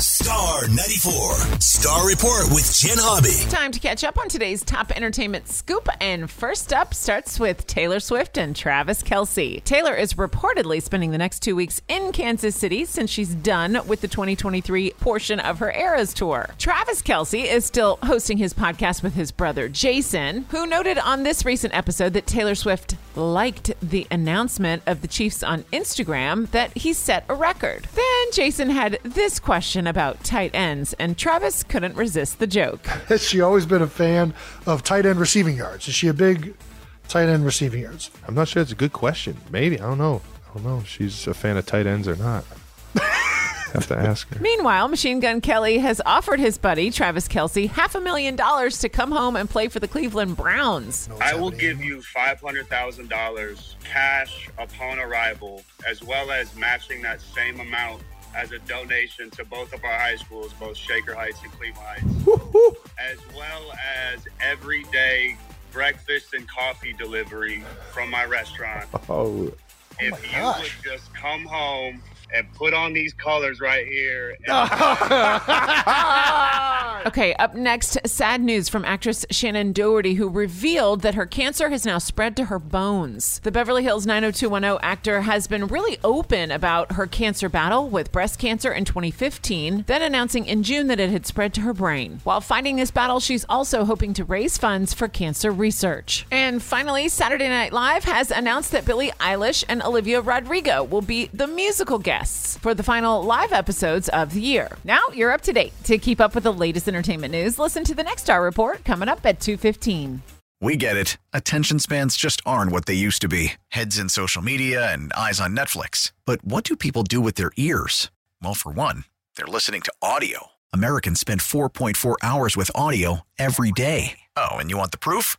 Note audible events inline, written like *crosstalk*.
Star 94. Star Report with Jen Hobby. Time to catch up on today's top entertainment scoop. And first up starts with Taylor Swift and Travis Kelce. Taylor is reportedly spending the next two weeks in Kansas City since she's done with the 2023 portion of her Eras tour. Travis Kelce is still hosting his podcast with his brother Jason, who noted on this recent episode that Taylor Swift liked the announcement of the Chiefs on Instagram that he set a record. Then Jason had this question about tight ends, and Travis couldn't resist the joke. *laughs* Has she always been a fan of tight end receiving yards? Is she a big tight end receiving yards? I'm not sure it's a good question. Maybe. I don't know. I don't know if she's a fan of tight ends or not. Have to ask her. Meanwhile, Machine Gun Kelly has offered his buddy, Travis Kelce, half a million dollars to come home and play for the Cleveland Browns. I will give you $500,000 cash upon arrival, as well as matching that same amount as a donation to both of our high schools, both Shaker Heights and Cleveland Heights, as well as everyday breakfast and coffee delivery from my restaurant. Oh, oh if you would just come home and put on these colors right here. *laughs* *laughs* Okay, up next, sad news from actress Shannen Doherty, who revealed that her cancer has now spread to her bones. The Beverly Hills 90210 actor has been really open about her cancer battle with breast cancer in 2015, then announcing in June that it had spread to her brain. While fighting this battle, she's also hoping to raise funds for cancer research. And finally, Saturday Night Live has announced that Billie Eilish and Olivia Rodrigo will be the musical guests for the final live episodes of the year. Now you're up to date. To keep up with the latest entertainment news, listen to the Next Star Report coming up at 2:15. We get it. Attention spans just aren't what they used to be heads in social media and eyes on Netflix. But what do people do with their ears? Well, for one, they're listening to audio. Americans spend 4.4 hours with audio every day. Oh, and you want the proof?